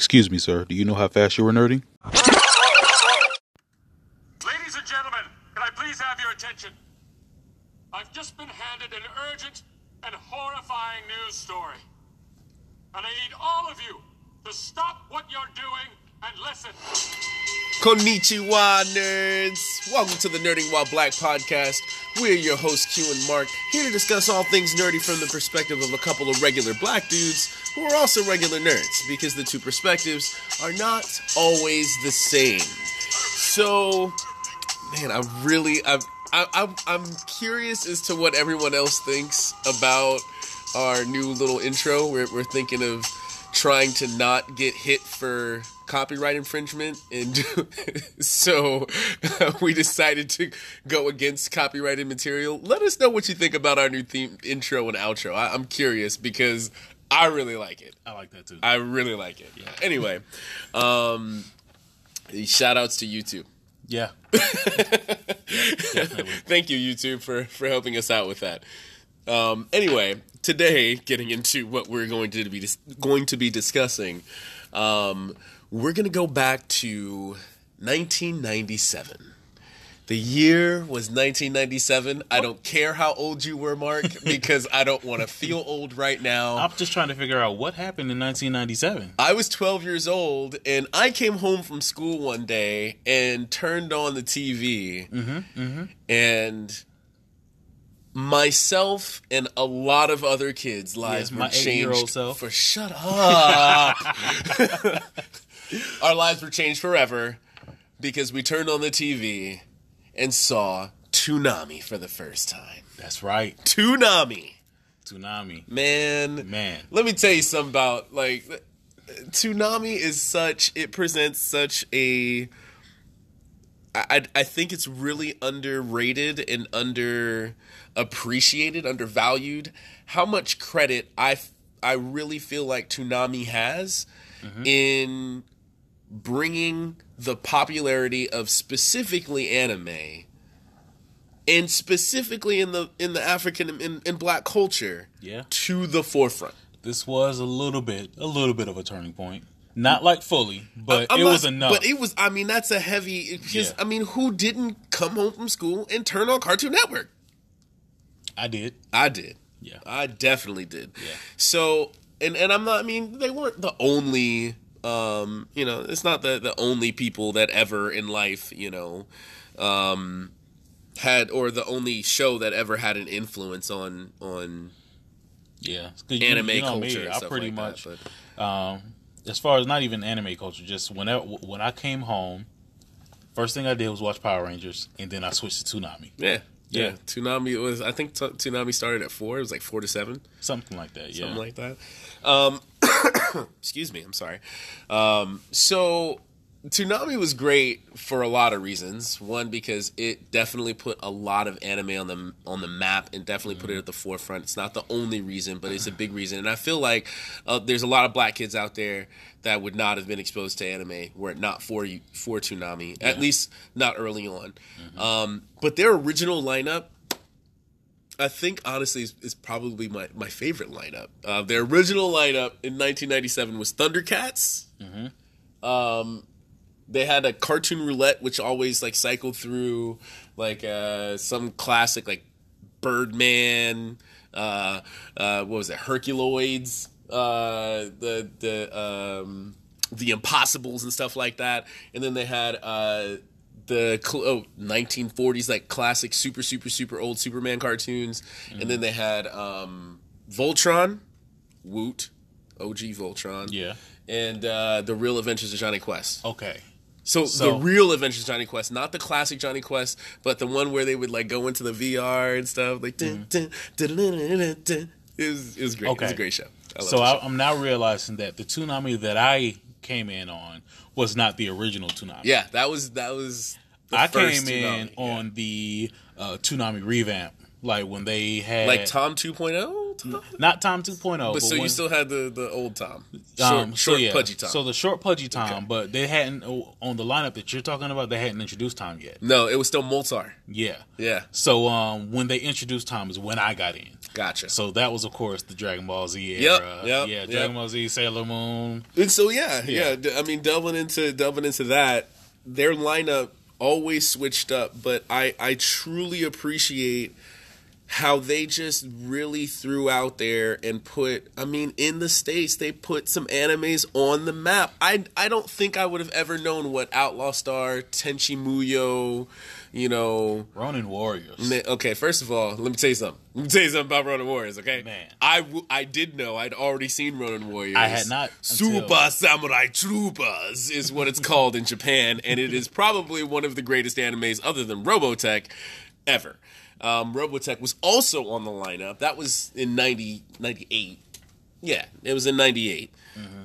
Excuse me, sir. Do you know how fast you were nerding? Ladies and gentlemen, can I please have your attention? I've just been handed an urgent and horrifying news story. And I need all of you to stop what you're doing and listen. Konnichiwa, nerds! Welcome to the Nerding While Black podcast. We're your hosts, Q and Mark, here to discuss all things nerdy from the perspective of a couple of regular black dudes who are also regular nerds, because the two perspectives are not always the same. So, man, I'm really, I'm, I, I'm, I'm curious as to what everyone else thinks about our new little intro. We're, we're thinking of trying to not get hit for copyright infringement and so we decided to go against copyrighted material let us know what you think about our new theme intro and outro I, i'm curious because i really like it I like that too. i really like it Yeah. anyway um shout outs to youtube yeah. Definitely. thank you youtube for for helping us out with that um anyway today getting into what we're going to be dis- going to be discussing um we're going to go back to 1997 the year was 1997 i don't care how old you were mark because i don't want to feel old right now I'm just trying to figure out what happened in 1997. I was 12 years old and I came home from school one day and turned on the TV. Mm-hmm, mm-hmm. And myself and a lot of other kids' lives Yeah, were changed self. for shut up. Our lives were changed forever because we turned on the TV and saw Toonami for the first time. That's right. Toonami. Tsunami. Man, Man. let me tell you something about like Toonami is such it presents such a I, I think it's really underrated and under appreciated, undervalued. How much credit I f- I really feel like Toonami has mm-hmm. in bringing the popularity of specifically anime and specifically in the in the African in, in black culture Yeah. to the forefront. This was a little bit, a little bit of a turning point. Not like fully, but I'm it not- was enough. But it was I mean that's a heavy because Yeah. I mean who didn't come home from school and turn on Cartoon Network? I did. I did. Yeah. I definitely did. Yeah. So and and I'm not I mean they weren't the only um you know it's not the the only people that ever in life you know um had or the only show that ever had an influence on on yeah you- anime you know culture me, I pretty like much, that. But um, as far as not even anime culture, just whenever when I came home, first thing I did was watch Power Rangers, and then I switched to Toonami, yeah. Yeah, Yeah. Toonami was. I think t- Toonami started at four. It was like four to seven. something like that. Yeah. something like that. Um, excuse me, I'm sorry. Um, so Toonami was great for a lot of reasons. One, because it definitely put a lot of anime on the on the map and definitely put it at the forefront. It's not the only reason, but it's a big reason. And I feel like uh, there's a lot of black kids out there that would not have been exposed to anime were it not for you for Toonami. At least not early on. Um, but their original lineup I think honestly is, is probably my, my favorite lineup. Uh, their original lineup in 1997 was Thundercats. Um, they had a cartoon roulette, which always like cycled through like uh, some classic like Birdman. Uh, uh, what was it? Herculoids. Uh, the the um, the Impossibles and stuff like that. And then they had uh, the oh, 1940s like classic super super super old Superman cartoons, and then they had um, Voltron, Woot, OG Voltron, Yeah. and uh, the Real Adventures of Jonny Quest. Okay. So, So- the real Adventures of Jonny Quest, not the classic Jonny Quest, but the one where they would like go into the VR and stuff. Like, dun, dun, dun, dun. it was it was great. It was a great show. I love So I. I'm now realizing that the Toonami that I came in on was not the original Toonami. yeah, that was that was. I came in Toonami, yeah. on the uh, Toonami revamp, like when they had like Tom 2.0 Tom? not Tom 2.0. But, But, so you still had the, the old Tom. Short, um, so short yeah, pudgy Tom. So the short pudgy Tom, Okay. but they hadn't on the lineup that you're talking about. They hadn't introduced Tom yet. no, it was still Moltar. Yeah. Yeah. So um, when they introduced Tom is when I got in. Gotcha. So that was, of course, the Dragon Ball Z Yep, era. yep, yeah, yep. Dragon Ball Z, Sailor Moon. And so yeah, yeah, Yeah. I mean delving into delving into that, their lineup always switched up, but I I truly appreciate how they just really threw out there and put I mean in the states they put some animes on the map. I I don't think I would have ever known what Outlaw Star, Tenchi Muyo, you know, Ronin Warriors. Okay, first of all, let me tell you something. Let me tell you something about Ronin Warriors, okay? Man. I, w- I did know. I'd already seen Ronin Warriors. I had not until- Super Samurai Troopers is what it's called in Japan, and it is probably one of the greatest animes other than Robotech ever. Um, Robotech was also on the lineup. That was in 90, 98. Yeah, it was in 98.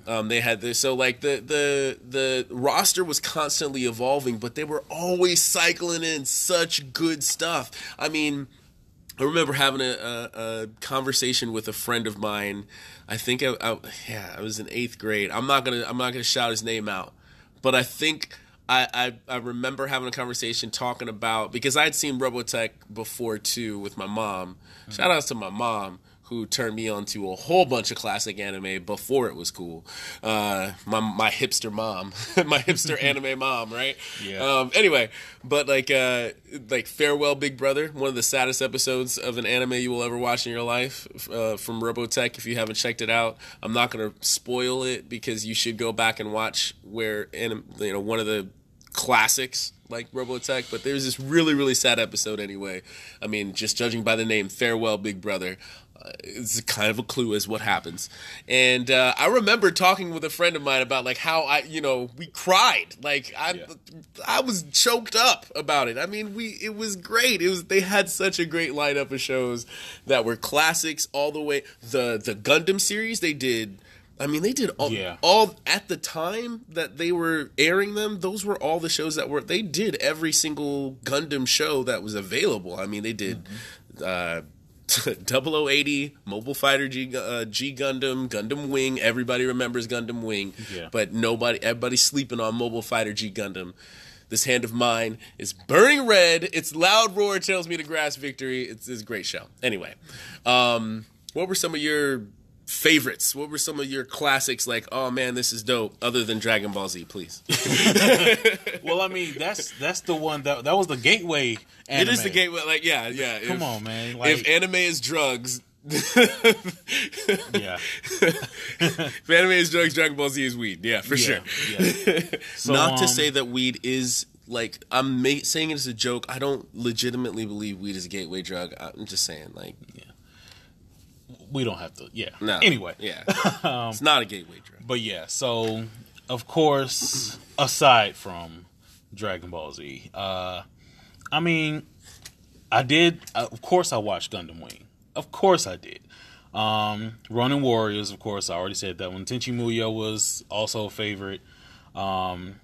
Um, they had this, so like the the the roster was constantly evolving, but they were always cycling in such good stuff. I mean, I remember having a, a, a conversation with a friend of mine. I think I, I yeah, I was in eighth grade. I'm not gonna I'm not gonna shout his name out, but I think I, I I remember having a conversation talking about because I had seen Robotech before too with my mom. Shout outs to my mom who turned me on to a whole bunch of classic anime before it was cool. Uh, my my hipster mom, my hipster anime mom, right? Yeah. Um, anyway, but like uh, like farewell, Big Brother, one of the saddest episodes of an anime you will ever watch in your life uh, from Robotech. If you haven't checked it out, I'm not gonna spoil it because you should go back and watch where anim- you know one of the classics like Robotech, but there's this really, really sad episode anyway. I mean, just judging by the name, Farewell, Big Brother. Uh, it's kind of a clue as what happens, and uh, I remember talking with a friend of mine about like how I, you know, we cried, like I, Yeah. I was choked up about it. I mean, we, it was great. It was they had such a great lineup of shows that were classics all the way. The the Gundam series they did. I mean, they did all, Yeah. all at the time that they were airing them. Those were all the shows that were. They did every single Gundam show that was available. I mean, they did uh, 0080, Mobile Fighter G, uh, G Gundam, Gundam Wing. Everybody remembers Gundam Wing, Yeah. but nobody, everybody's sleeping on Mobile Fighter G Gundam. This hand of mine is burning red. Its loud roar tells me to grasp victory. It's, it's a great show. Anyway, um, what were some of your favorites? What were some of your classics? Like, oh man, this is dope. Other than Dragon Ball Z, please. Well, I mean, that's that's the one that that was the gateway. Anime. It is the gateway. Like, yeah, yeah. Come if, on, man. if anime is drugs, yeah, if anime is drugs, Dragon Ball Z is weed. Yeah, for yeah, sure. yeah. So, Not to um, say that weed is like I'm ma- saying it as a joke. I don't legitimately believe weed is a gateway drug. I'm just saying, like, we don't have to. Yeah. no. Anyway, yeah, Um, it's not a gateway drug. But yeah, so of course, aside from Dragon Ball Z, uh, I mean, I did. Uh, of course, I watched Gundam Wing. Of course, I did. Um, Ronin Warriors, of course, I already said that one. Tenchi Muyo was also a favorite. Um,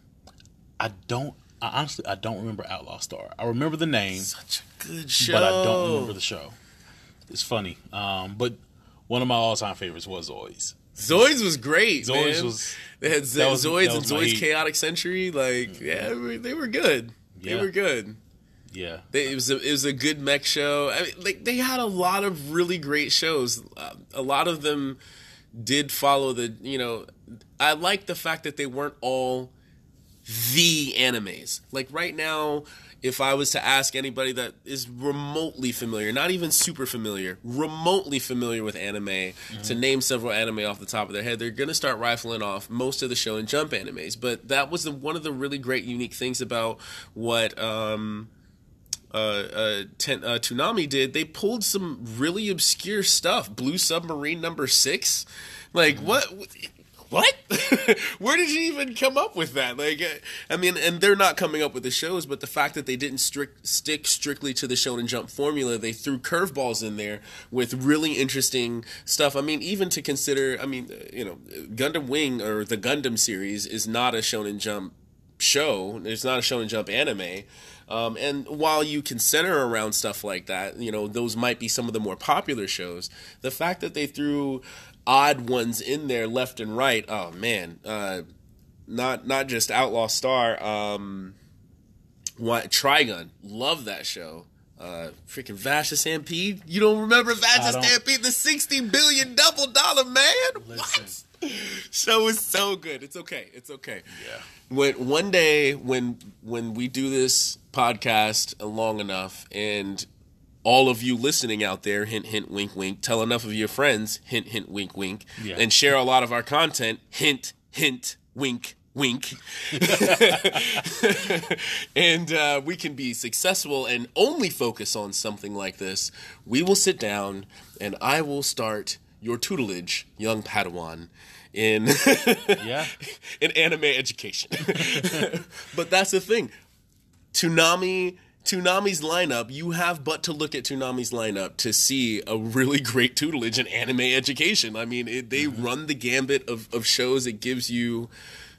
I don't. I honestly, I don't remember Outlaw Star. I remember the name, Such a good show. but I don't remember the show. It's funny. Um, but one of my all-time favorites was Zoids. Zoids was great. Zoids man. was- They had Z- was- Zoids and Zoids. Chaotic Century. Like, yeah, they were- good. They were good. Yeah, They, it was a, it was a good mech show. I mean, like they had a lot of really great shows. Uh, a lot of them did follow the. You know, I like the fact that they weren't all the animes. Like right now, if I was to ask anybody that is remotely familiar, not even super familiar, remotely familiar with anime, to name several anime off the top of their head, they're gonna start rifling off most of the Shonen Jump animes. But that was the, one of the really great, unique things about what. Um, uh, uh, ten, uh, Toonami did, they pulled some really obscure stuff. Blue Submarine number six, like what? What? Where did you even come up with that? Like, uh, I mean, and they're not coming up with the shows, but the fact that they didn't strict, stick strictly to the Shonen Jump formula, they threw curveballs in there with really interesting stuff. I mean, even to consider, I mean, uh, you know, Gundam Wing or the Gundam series is not a Shonen Jump show. It's not a Shonen Jump anime. Um, and while you can center around stuff like that, you know, those might be some of the more popular shows. The fact that they threw odd ones in there left and right, oh man, uh, not not just Outlaw Star, um, what Trigun, love that show. Uh, freaking Vash the Stampede. You don't remember Vasha don't. Stampede, the sixty billion double dollar man? Listen. What? Show is so good. It's okay. It's okay. Yeah. When one day when when we do this podcast long enough and all of you listening out there, hint hint wink wink, tell enough of your friends, hint hint wink wink, Yeah. and share a lot of our content, hint hint wink wink. and uh, we can be successful and only focus on something like this, we will sit down and I will start your tutelage, young Padawan, in Yeah. in anime education. but that's the thing. Toonami Toonami's lineup, you have but to look at Toonami's lineup to see a really great tutelage in anime education. I mean, it, they mm-hmm. run the gambit of, of shows. It gives you,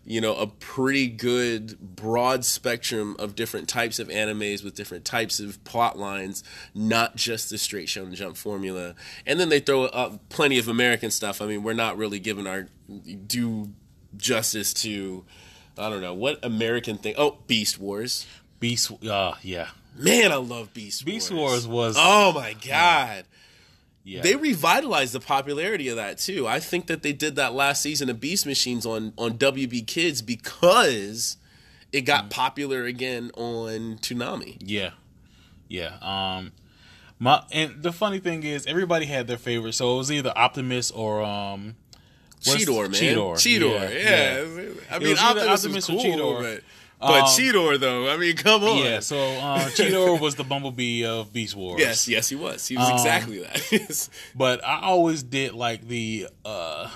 you know, a pretty good broad spectrum of different types of animes with different types of plot lines, not just the straight Shonen Jump formula. And then they throw up plenty of American stuff. I mean, we're not really giving our due justice to, I don't know, what American thing. Oh, Beast Wars. Beast. Uh, yeah. Man, I love Beast Wars. Beast Wars was. Oh my god. yeah. They revitalized the popularity of that too. I think that they did that last season of Beast Machines on on WB Kids because it got popular again on Toonami. Yeah, yeah. Um, my and the funny thing is, everybody had their favorite. So it was either Optimus or um, Cheetor, man. Cheetor, Cheetor. Yeah. I mean, was either Optimus, Optimus was or cool, Cheetor. but but Um, Cheetor though. I mean, come on. Yeah, so uh, Cheetor was the Bumblebee of Beast Wars. Yes, yes, he was. He was Um, exactly that. but I always did like the uh,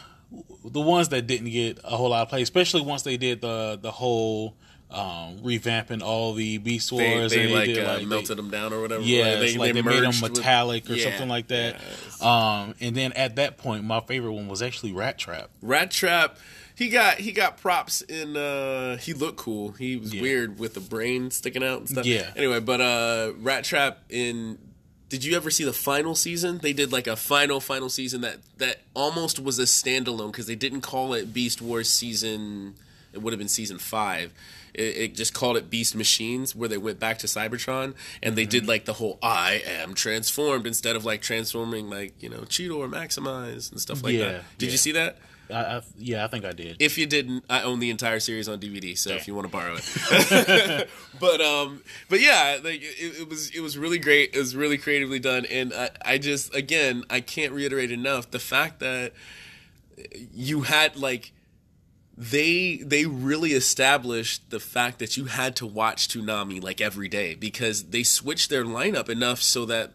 the ones that didn't get a whole lot of play, especially once they did the the whole um, revamping all the Beast Wars. they, they and like, did, uh, they- melted them down or whatever. Yeah, Or it's like they, made them merged with- metallic or Yeah, something like that. yeah. Um, and then at that point, my favorite one was actually Rat Trap. Rat Trap. He got he got props in. uh He looked cool. He was Yeah. weird with the brain sticking out and stuff. Yeah. Anyway, but uh Rat Trap in. Did you ever see the final season? They did like a final final season that that almost was a standalone because they didn't call it Beast Wars season. It would have been season five. It, it just called it Beast Machines, where they went back to Cybertron and they Mm-hmm. did like the whole "I am transformed" instead of like transforming like you know Cheetor or Maximize and stuff like Yeah, that. Did yeah. you see that? I, I, yeah, I think I did. If you didn't, I own the entire series on DVD. So if you want to borrow it, but um, but yeah, like it, it was it was really great. It was really creatively done, and I, I just again I can't reiterate enough the fact that you had like they they really established the fact that you had to watch Toonami like every day because they switched their lineup enough so that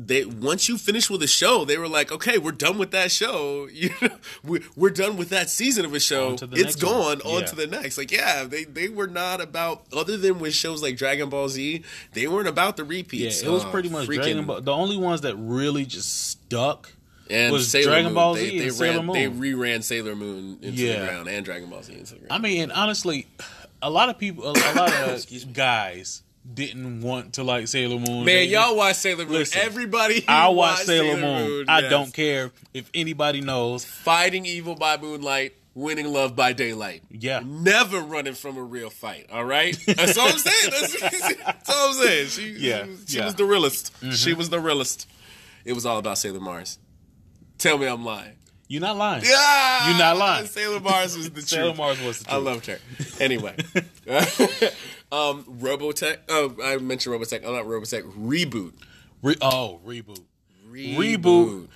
they once you finish with a show, they were like, okay, we're done with that show. You know, we, we're done with that season of a show. On to the It's gone. one. On Yeah. to the next. Like, yeah, they they were not about other than with shows like Dragon Ball Z. They weren't about the repeats. Yeah, it was Oh, pretty much freaking- Dragon Ball. The only ones that really just stuck. and was Sailor Dragon Moon. Ball they, Z they and Sailor ran, Moon. They reran Sailor Moon into the ground and Dragon Ball Z into the ground. I mean, and honestly, a lot of people, a, a lot of guys didn't want to like Sailor Moon. Man, They- y'all watch Sailor Moon. Listen, Everybody, I watch watch Sailor, Moon. I yes. don't care if anybody knows. Fighting evil by moonlight, winning love by daylight. Yeah. Never running from a real fight. All right, that's all I'm saying. That's, that's all I'm saying. She, Yeah, she, yeah. was the realest. She mm-hmm. was the realest. It was all about Sailor Mars. Tell me I'm lying. You're not lying. Yeah, You're not lying. Sailor Mars was the Sailor truth. Mars was the I loved her. Anyway, um, Robotech. Oh, I mentioned Robotech. I'm not Robotech. Reboot. Re- oh, reboot. Reboot. Reboot.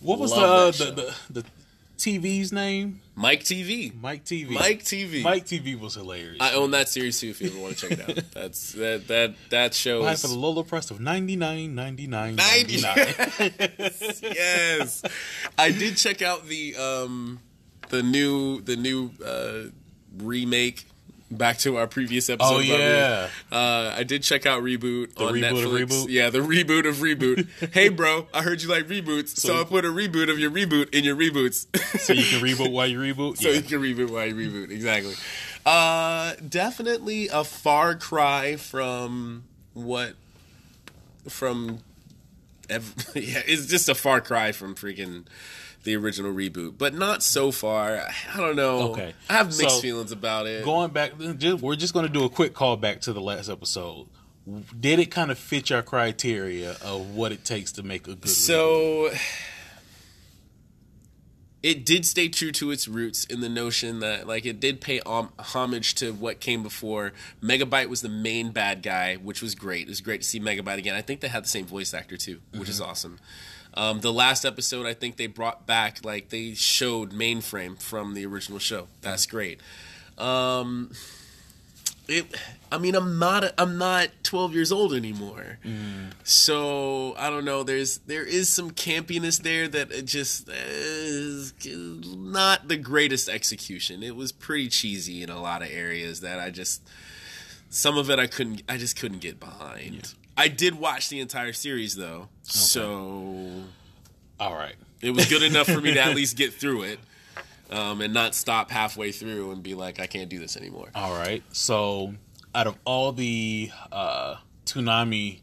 What was the, uh, the, the the TV's name? Mike TV. Mike TV. Mike TV. Mike TV was hilarious. I own that series too. If you ever want to check it out, that's that that that show Buy is for the low price of ninety nine, ninety nine, 90. ninety nine. yes. I did check out the um the new the new uh remake. Back to our previous episode. Oh, yeah. Uh, I did check out Reboot on reboot of Reboot? Yeah, the reboot of Reboot. hey, bro, I heard you like reboots, so, I put a reboot of your reboot in your reboots. so you can reboot while you reboot. so yeah. you can reboot while you reboot. Exactly. Uh, definitely a far cry from what from. Ev- yeah, it's just a far cry from freaking the original reboot, but not so far. I don't know. Okay. I have mixed So, feelings about it. Going back, we're just going to do a quick call back to the last episode. Did it kind of fit your criteria of what it takes to make a good? reboot? So it did stay true to its roots in the notion that like it did pay hom- homage to what came before. Megabyte was the main bad guy, which was great. It was great to see Megabyte again. I think they had the same voice actor too, which mm-hmm. is awesome. Um, the last episode, I think they brought back like they showed mainframe from the original show. That's great. Um, it. I mean, I'm not. I'm not 12 years old anymore. So I don't know. There's there is some campiness there that it just is not the greatest execution. It was pretty cheesy in a lot of areas that I just some of it I couldn't. I just couldn't get behind. I did watch the entire series though, so all right, it was good enough for me to at least get through it. Um, and not stop halfway through and be like, I can't do this anymore. all right. So, out of all the uh, Toonami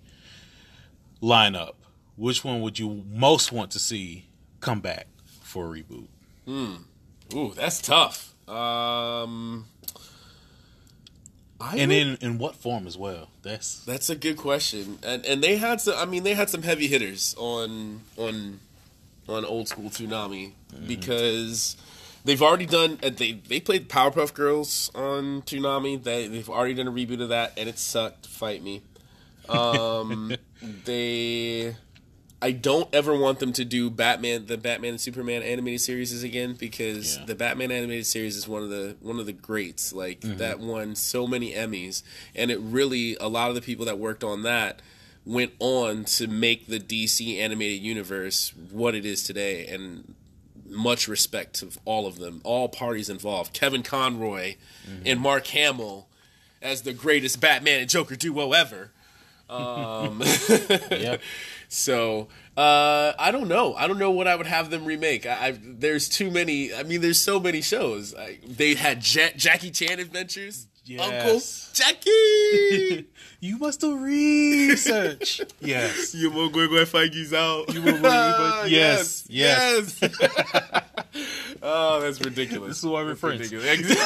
lineup, which one would you most want to see come back for a reboot? Hmm. Ooh, that's tough. Um, I And would- in in what form as well? That's That's a good question, and and they had some. I mean, they had some heavy hitters on on on old school Toonami because they've already done. uh, They they played Powerpuff Girls on Toonami. They they've already done a reboot of that, and it sucked. Fight me. Um, they. I don't ever want them to do Batman, the Batman and Superman animated series again because Yeah. the Batman animated series is one of the one of the greats. Like that won so many Emmys, and it really a lot of the people that worked on that went on to make the DC animated universe what it is today. And much respect to all of them, all parties involved. Kevin Conroy and Mark Hamill as the greatest Batman and Joker duo ever. Um, yeah. so uh, I don't know. I don't know what I would have them remake. I, I there's too many. I mean, there's so many shows. I, they had ja- Jackie Chan Adventures. Yes. Uncle Jackie. you must do research. yes. you will go go Feige's out. You will Yes, yes. oh, that's ridiculous. This is why we're friends. ridiculous.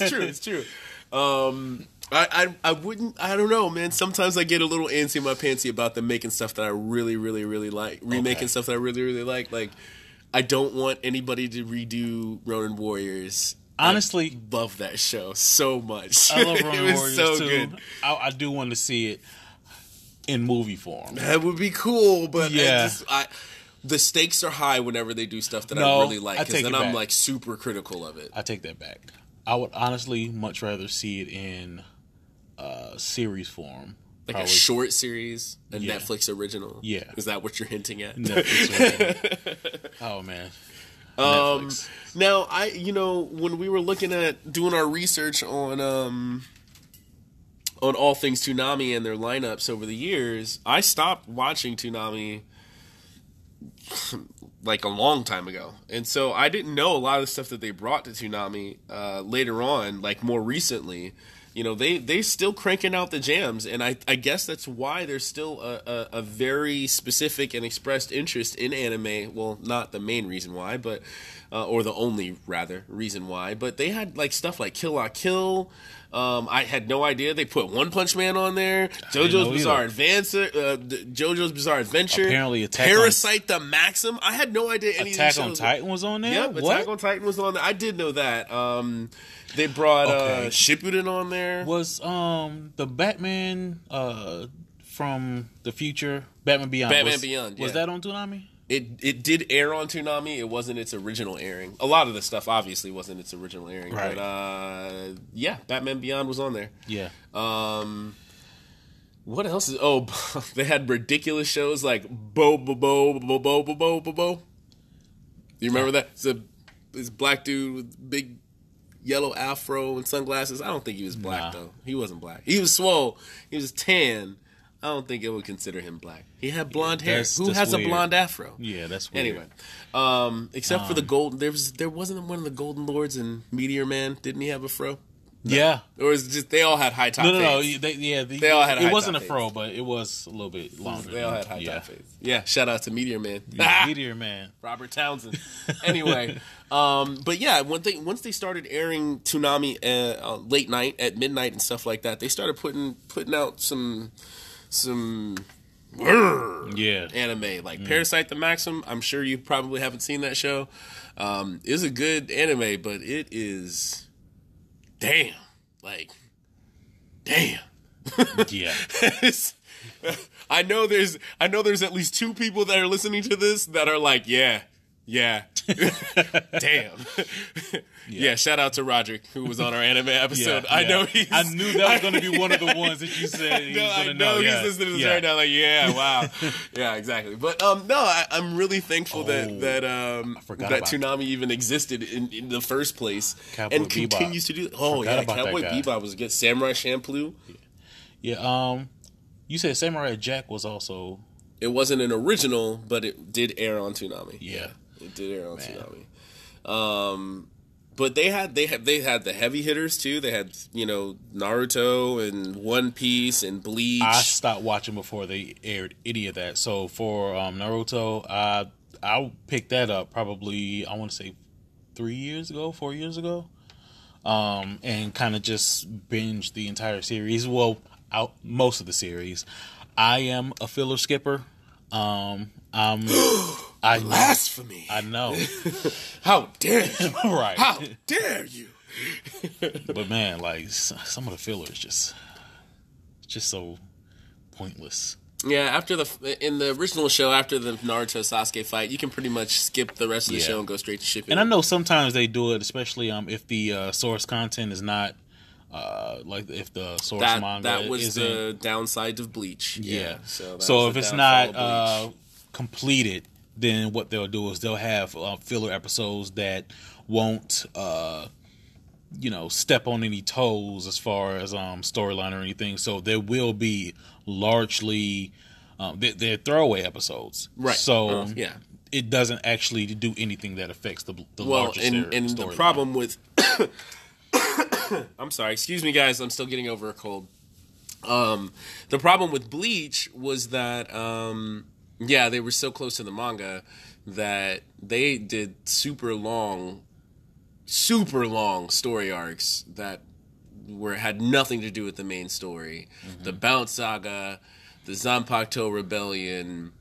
it's true. It's true. Um, I, I I wouldn't. I don't know, man. Sometimes I get a little antsy in my pantsy about them making stuff that I really, really, really like. Remaking Okay. stuff that I really, really like. Like, I don't want anybody to redo Ronin Warriors. Honestly, I love that show so much. I love Ronin was Warriors so too. good. I, I do want to see it in movie form. That would be cool, but I Yeah. just I. The stakes are high whenever they do stuff that No, I really like, I because then I'm back. like super critical of it. I take that back. I would honestly much rather see it in uh, series form. Like Probably a short series, a Yeah. Netflix original. Yeah. is that what you're hinting at? Netflix original. oh man. Um, Netflix. now I, you know, when we were looking at doing our research on um on all things Toonami and their lineups over the years, I stopped watching Toonami like a long time ago, and so I didn't know a lot of the stuff that they brought to Toonami uh, later on, like more recently. You know, they they still cranking out the jams, and I I guess that's why there's still a, a, a very specific and expressed interest in anime. Well, not the main reason why, but uh, or the only rather reason why. But they had like stuff like Kill La Kill. Um, I had no idea they put One Punch Man on there. JoJo's Bizarre. Adventure, uh, JoJo's Bizarre Adventure. Apparently Attack on- Parasyte the Maxim. I had no idea any Attack on Titan was on there. Yep, what? Attack on Titan was on there. I did know that. Um, they brought Okay. uh, Shippuden on there. was um the Batman uh from the future Batman Beyond? Batman was, Beyond, was that on Toonami? It it did air on Toonami. It wasn't its original airing. A lot of the stuff obviously wasn't its original airing. Right. But uh, yeah, Batman Beyond was on there. Yeah. Um, what else is? Oh, they had ridiculous shows like Bo Bo Bo Bo Bo Bo Bo Bo Bo. You remember that? It's a this black dude with big yellow afro and sunglasses. I don't think he was black Nah. though. He wasn't black. He was swole. He was tan. I don't think it would consider him black. He had blonde hair. that's- Who that's has weird. a blonde afro? Yeah, that's weird. Anyway, um, except for the golden, there was there wasn't one of the Golden Lords and Meteor Man. Didn't he have a fro? Yeah. Or is it just they all had high top No, no, no. They, yeah, the, They all had It wasn't a fro, but it was a little bit longer. They all had high yeah. top fades. Yeah, shout out to Meteor Man. Yeah, Meteor Man. Robert Townsend. anyway, um, but yeah, when they once they started airing Toonami uh, uh, late night at midnight and stuff like that, they started putting putting out some some Yeah. anime like Parasyte the Maxim. I'm sure you probably haven't seen that show. Um, it's a good anime, but it is damn like damn. Yeah. I know there's I know there's at least two people that are listening to this that are like, yeah, yeah, damn, yeah. Shout out to Roderick who was on our anime episode. Yeah, I yeah. know he's. I knew that was going to be one of the ones that you said he No, was I know know. he's yeah. listening to this yeah. right now. Like, yeah, wow, yeah, exactly. But um, no, I, I'm really thankful Oh, that that um that Toonami even existed in, in the first place Cowboy and Bebop. continues to do. Oh yeah, Cowboy. Bebop was good. Samurai Champloo. Yeah. Um, you said Samurai Jack was also. It wasn't an original, but it did air on Toonami. Yeah. It did air on Toonami. Um, but they had they had they had the heavy hitters too. They had you know Naruto and One Piece and Bleach. I stopped watching before they aired any of that. So for um, Naruto, I I picked that up probably I want to say three years ago, four years ago, um, and kind of just binged the entire series. Well, out most of the series. I am a filler skipper. Um, I'm I know, Blasphemy! I know, How dare you? right? How dare you? But man, like some of the fillers just just so pointless. Yeah, after the in the original show, after the Naruto Sasuke fight, you can pretty much skip the rest of the Yeah. show and go straight to shipping. And I know sometimes they do it, especially um if the uh, source content is not uh like if the source that manga that was isn't the downside of Bleach. yeah. so So, that was if the it's not uh completed, then what they'll do is they'll have uh, filler episodes that won't uh you know step on any toes as far as um storyline or anything. So there will be largely um, they're, they're throwaway episodes, Right. So Uh, yeah. it doesn't actually do anything that affects the the well, larger and story- and the storyline. problem with I'm sorry, excuse me, guys. I'm still getting over a cold. Um, the problem with Bleach was that, um, yeah, they were so close to the manga that they did super long, super long story arcs that were had nothing to do with the main story. Mm-hmm. The Bount Saga, the Zanpakuto Rebellion,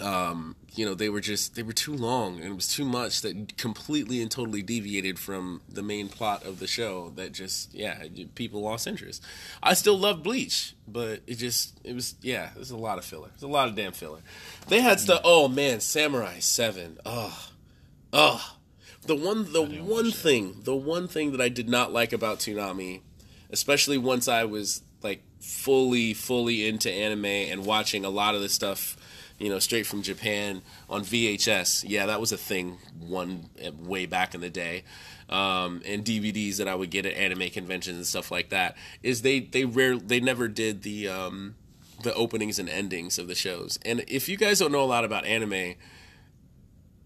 um, you know, they were just they were too long and it was too much that completely and totally deviated from the main plot of the show. That just yeah, people lost interest. I still love Bleach, but it just it was yeah, there's a lot of filler. There's a lot of damn filler. They had stuff. Oh man, Samurai Seven. Oh, oh. The one the one thing the one thing that I did not like about Toonami, especially once I was like fully fully into anime and watching a lot of the stuff you know, straight from Japan on VHS. Yeah, that was a thing one eh, way back in the day. Um, and DVDs that I would get at anime conventions and stuff like that. Is they they rare they never did the um, the openings and endings of the shows. And if you guys don't know a lot about anime,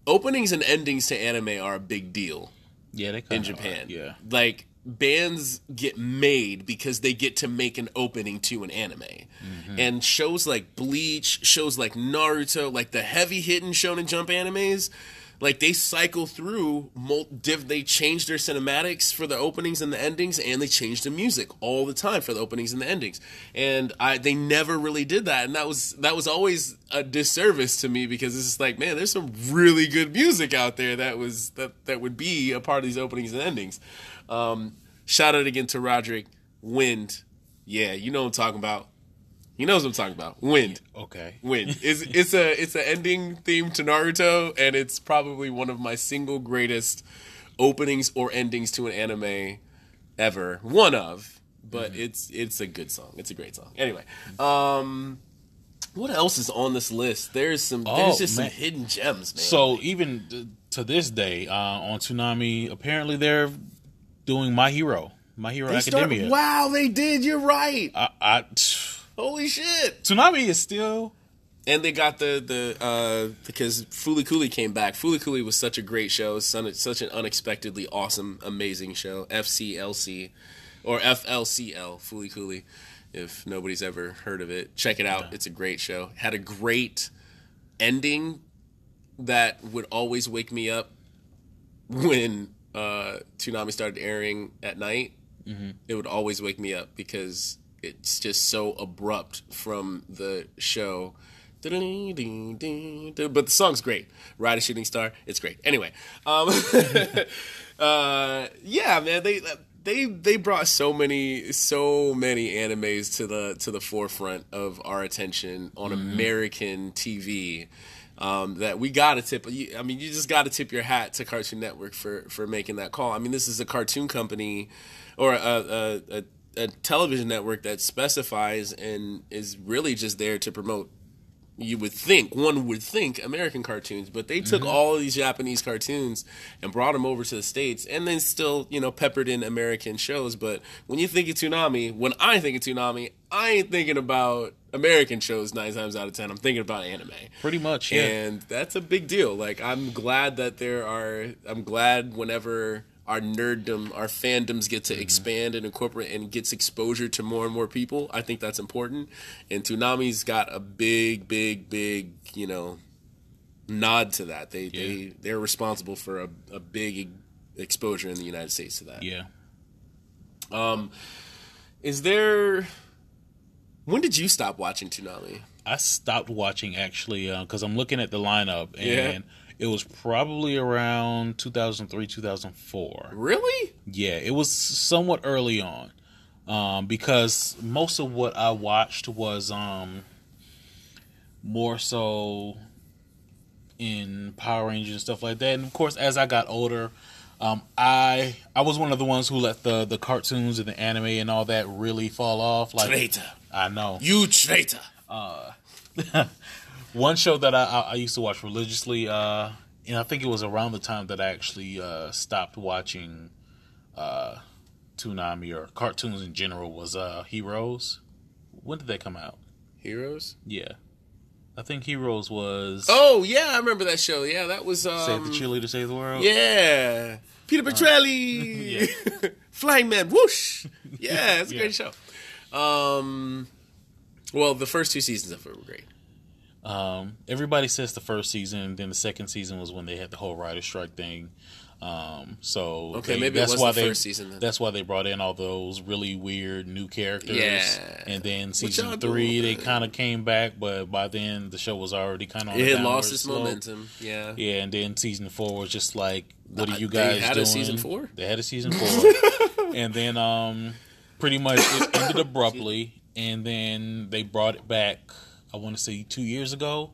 openings and endings to anime are a big deal yeah, they in Japan. are, yeah. Like bands get made because they get to make an opening to an anime. Mm-hmm. And shows like Bleach, shows like Naruto, like the heavy hitting Shonen Jump animes, like they cycle through they change their cinematics for the openings and the endings and they change the music all the time for the openings and the endings. And I they never really did that and that was that was always a disservice to me because it's just like, man, there's some really good music out there that was that that would be a part of these openings and endings. Um, shout out again to Roderick. Wind. Yeah, you know what I'm talking about. He knows what I'm talking about. Wind. Okay. Wind. It's it's a it's an ending theme to Naruto, and it's probably one of my single greatest openings or endings to an anime ever. One of, but Mm-hmm. it's it's a good song. It's a great song. Anyway, um, what else is on this list? There's some Oh, there's just man. some hidden gems, man. So even to this day, uh, on Toonami, apparently they're doing My Hero, My Hero They started- Academia. wow, they did. You're right. I, I, Holy shit. Toonami is still And they got the the uh, because Fooly Cooley came back. Fooly Cooley was such a great show, such, such an unexpectedly awesome, amazing show. FCLC. or FLCL, Fooly Cooley. If nobody's ever heard of it, check it out. Yeah. It's a great show. Had a great ending that would always wake me up when uh, Toonami started airing at night. It would always wake me up because it's just so abrupt from the show. But the song's great. Ride a Shooting Star. It's great. Anyway, um, uh, yeah, man, they they they brought so many so many animes to the to the forefront of our attention on American TV. Um, that we got to tip. you- I mean, you just got to tip your hat to Cartoon Network for for making that call. I mean, this is a cartoon company or a, a, a, a television network that specifies and is really just there to promote you would think one would think American cartoons, but they took all of these Japanese cartoons and brought them over to the states, and then still you know peppered in American shows. But when you think of tsunami, when I think of tsunami, I ain't thinking about American shows nine times out of ten. I'm thinking about anime. Pretty much, yeah. And that's a big deal. Like I'm glad that there are. I'm glad whenever our nerddom, our fandoms get to expand and incorporate and gets exposure to more and more people. I think that's important. And Toonami's got a big, big, big, you know, nod to that. They they they're responsible for a, a big exposure in the United States to that. yeah. Um, is there? When did you stop watching Toonami? I stopped watching actually because I'm looking at the lineup and Yeah. it was probably around 2003, 2004. Really? Yeah, it was somewhat early on um, because most of what I watched was um, more so in Power Rangers and stuff like that. And of course, as I got older, um, I I was one of the ones who let the the cartoons and the anime and all that really fall off. Like Traitor! I know You traitor! one show that I, I, I used to watch religiously, uh, and I think it was around the time that I actually uh, stopped watching uh, Toonami or cartoons in general was uh, Heroes. When did they come out? Heroes. Yeah, I think Heroes was Oh yeah, I remember that show. Yeah, that was um, Save the Cheerleader, Save the World. Yeah, Peter Petrelli, Flying Man, whoosh. Yeah, it's a Yeah. great show. Um, well, the first two seasons of it were great. Um, everybody says the first season, then the second season was when they had the whole writer strike thing. Um, so Okay, they- maybe that's why the they, season. That's why they brought in all those really weird new characters. Yeah. and then season three they kind of came back, but by then the show was already kind of on It had lost its slope. momentum. Yeah. Yeah, and then season four was just like, what are you they guys had a doing? season four? They had a season four, and then um, pretty much it ended abruptly, and then they brought it back. I want to say two years ago.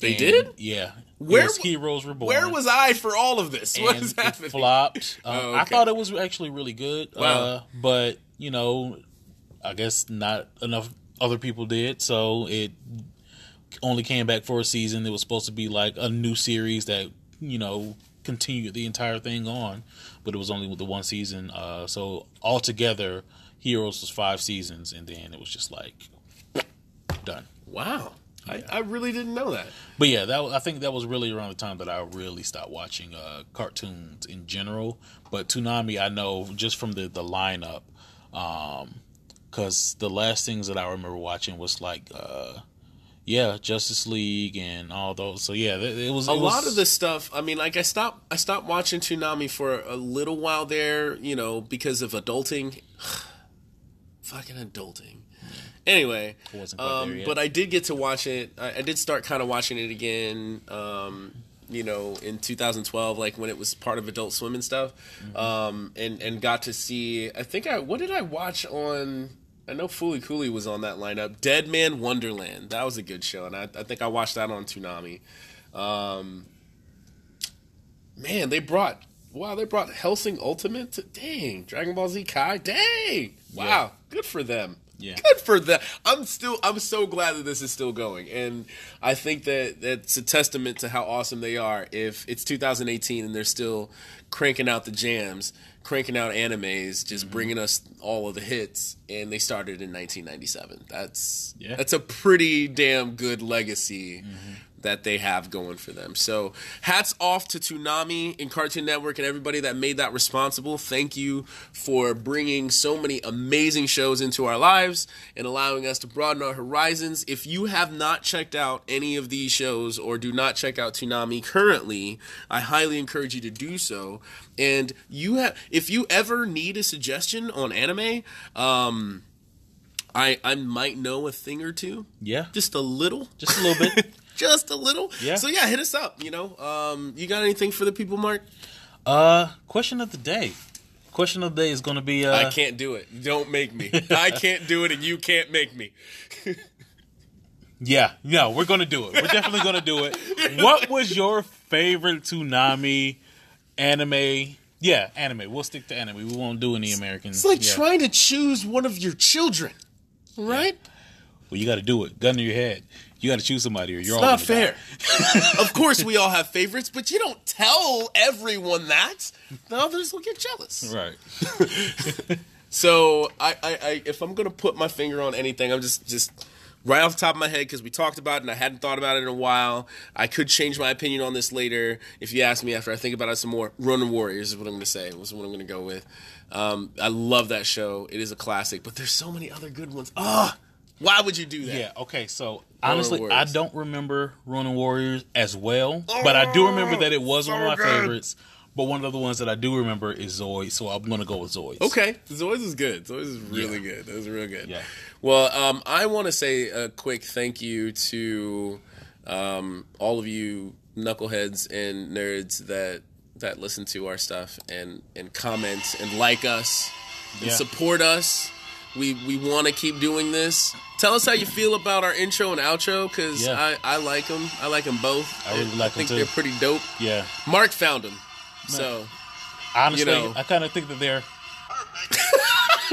They And, did? Yeah. Where It was Heroes Reborn. Where was I for all of this? and What is it happening? flopped. Uh, Oh, I thought it was actually really good. Wow. Uh, but you know, I guess not enough other people did, so it only came back for a season. It was supposed to be like a new series that you know continued the entire thing on, but it was only with the one season. Uh, so altogether, Heroes was five seasons, and then it was just like done. Wow, I, I really didn't know that. But yeah, that I think that was really around the time that I really stopped watching uh, cartoons in general. But Toonami, I know just from the the lineup, because the last things that I remember watching was like, uh, yeah, Justice League and all those. So yeah, it, it was a it was- lot of the stuff i mean like i stopped i stopped watching Toonami for a little while there you know because of adulting fucking adulting anyway um, but i did get to watch it I, I did start kind of watching it again um, you know in 2012 like when it was part of adult swim and stuff Mm-hmm. um, and and got to see i think i what did i watch on I know Fooly Cooley was on that lineup. Dead Man Wonderland. That was a good show, and I, I think I watched that on Toonami. Um, man, they brought wow, they brought Hellsing Ultimate. To, dang, Dragon Ball Z Kai. Dang, wow, Yeah. good for them. Yeah. Good for them. I'm still I'm so glad that this is still going, and I think that that's a testament to how awesome they are. If it's 2018 and they're still cranking out the jams, cranking out animes, just Mm-hmm. bringing us all of the hits, and they started in 1997. That's Yeah. that's a pretty damn good legacy Mm-hmm. That they have going for them. So hats off to Toonami and Cartoon Network and everybody that made that responsible. Thank you for bringing so many amazing shows into our lives and allowing us to broaden our horizons. If you have not checked out any of these shows or do not check out Toonami currently, I highly encourage you to do so. And you have if you ever need a suggestion on anime, um I I might know a thing or two. Yeah, Just a little. just a little bit. just a little. Yeah. So yeah, hit us up. You know, um, you got anything for the people, Mark? uh, question of the day. Question of the day is going to be. Uh, I can't do it. Don't make me. I can't do it, and you can't make me. Yeah, no, we're going to do it. We're definitely going to do it. What was your favorite tsunami anime? Yeah, anime. We'll stick to anime. We won't do any American. It's like yeah. trying to choose one of your children, right? Well, you got to do it. Gun to your head. You got to choose somebody, or you're It's all not fair. of course, we all have favorites, but you don't tell everyone that. The others will get jealous. Right. So I, I, I if I'm gonna put my finger on anything, I'm just just right off the top of my head because we talked about it and I hadn't thought about it in a while. I could change my opinion on this later if you ask me after I think about it some more. Ronin Warriors is what I'm gonna say. Was what I'm gonna go with. Um, I love that show. It is a classic, but there's so many other good ones. Ah, why would you do that? Yeah. Okay. So honestly, I don't remember Ronin Warriors as well, but I do remember that it was one of my good. favorites. But one of the ones that I do remember is Zoid, so I'm gonna go with Zoid. Okay, Zoids is good. Zoids is really Yeah. good. That was real good. Yeah. Well, um, I want to say a quick thank you to um, all of you knuckleheads and nerds that that listen to our stuff and and comment and like us and Yeah. support us. We we want to keep doing this. Tell us how you feel about our intro and outro because Yeah. I, I like them. I like them both. I really like 'em think too. they're pretty dope. Yeah. Mark found them. So Honestly, You know. I kind of think that they're.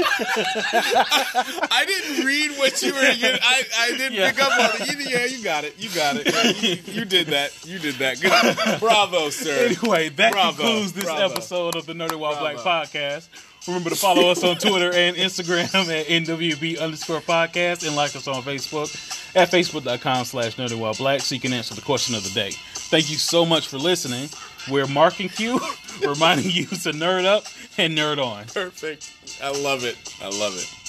I didn't read what you were. Getting. I I didn't Yeah. pick up on it. You, yeah, you got it. You got it. Yeah, you, you did that. You did that. Good. Bravo, sir. Anyway, that Bravo. concludes this Bravo. episode of the Nerding While Black podcast. Remember to follow us on Twitter and Instagram at NWB underscore podcast and like us on Facebook at facebook.com slash Nerdy Black so you can answer the question of the day. Thank you so much for listening. We're Mark and Q, reminding you to nerd up and nerd on. Perfect. I love it. I love it.